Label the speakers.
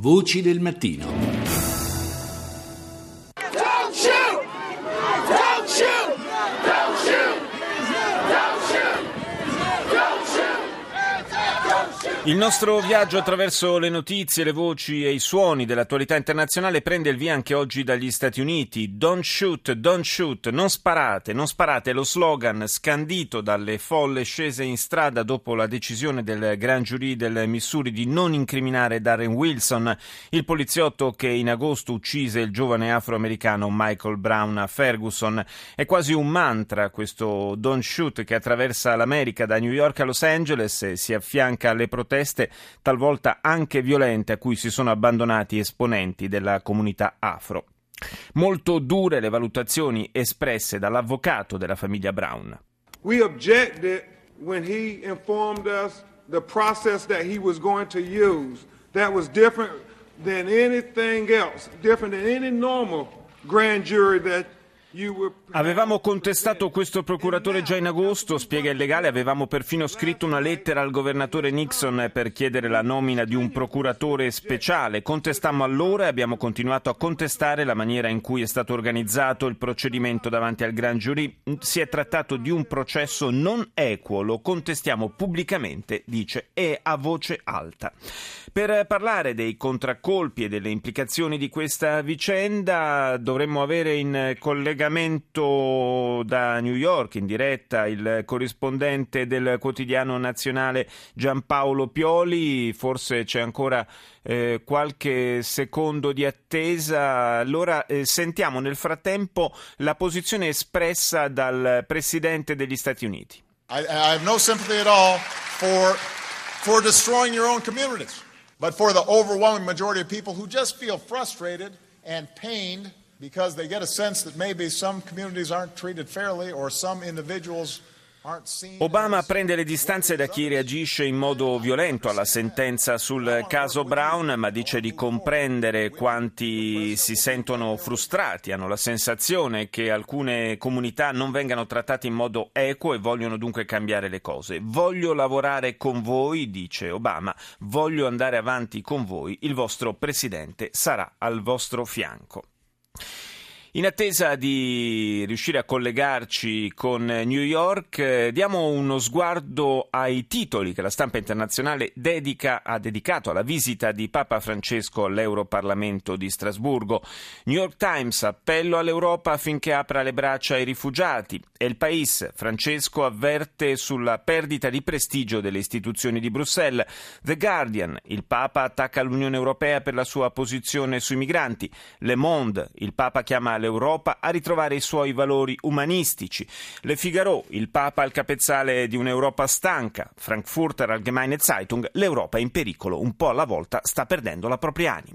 Speaker 1: Voci del mattino.
Speaker 2: Il nostro viaggio attraverso le notizie, le voci e i suoni dell'attualità internazionale prende il via anche oggi dagli Stati Uniti. Don't shoot, don't shoot, non sparate, non sparate, lo slogan scandito dalle folle scese in strada dopo la decisione del Grand Jury del Missouri di non incriminare Darren Wilson, il poliziotto che in agosto uccise il giovane afroamericano Michael Brown a Ferguson. È quasi un mantra questo don't shoot che attraversa l'America da New York a Los Angeles e si affianca alle proteste proteste, talvolta anche violente, a cui si sono abbandonati esponenti della comunità afro. Molto dure le valutazioni espresse dall'avvocato della famiglia Brown.
Speaker 3: We objected when he informed us the process that he was going to use. That was different than anything else, different than any normal grand jury that
Speaker 2: Avevamo contestato questo procuratore già in agosto, spiega il legale, avevamo perfino scritto una lettera al governatore Nixon per chiedere la nomina di un procuratore speciale. Contestammo allora e abbiamo continuato a contestare la maniera in cui è stato organizzato il procedimento davanti al Grand Jury. Si è trattato di un processo non equo, lo contestiamo pubblicamente, dice, e a voce alta. Per parlare dei contraccolpi e delle implicazioni di questa vicenda dovremmo avere in collegamento da New York in diretta il corrispondente del quotidiano nazionale Giampaolo Pioli, forse c'è ancora eh, qualche secondo di attesa. Allora eh, sentiamo nel frattempo la posizione espressa dal Presidente degli Stati Uniti.
Speaker 4: I, I have no sympathy at all for, for destroying your own communities but for the overwhelming majority of people who just feel frustrated and pained because they get a sense that maybe some communities aren't treated fairly or some individuals
Speaker 2: Obama prende le distanze da chi reagisce in modo violento alla sentenza sul caso Brown, ma dice di comprendere quanti si sentono frustrati, hanno la sensazione che alcune comunità non vengano trattate in modo equo e vogliono dunque cambiare le cose. Voglio lavorare con voi, dice Obama, voglio andare avanti con voi, il vostro presidente sarà al vostro fianco. In attesa di riuscire a collegarci con New York, eh, diamo uno sguardo ai titoli che la stampa internazionale dedica, ha dedicato alla visita di Papa Francesco all'Europarlamento di Strasburgo. New York Times, appello all'Europa affinché apra le braccia ai rifugiati. E il País, Francesco avverte sulla perdita di prestigio delle istituzioni di Bruxelles. The Guardian, il Papa attacca l'Unione Europea per la sua posizione sui migranti. Le Monde, il Papa chiama l'Europa a ritrovare i suoi valori umanistici. Le Figaro, il Papa al capezzale di un'Europa stanca. Frankfurter Allgemeine Zeitung, l'Europa in pericolo, un po' alla volta sta perdendo la propria anima.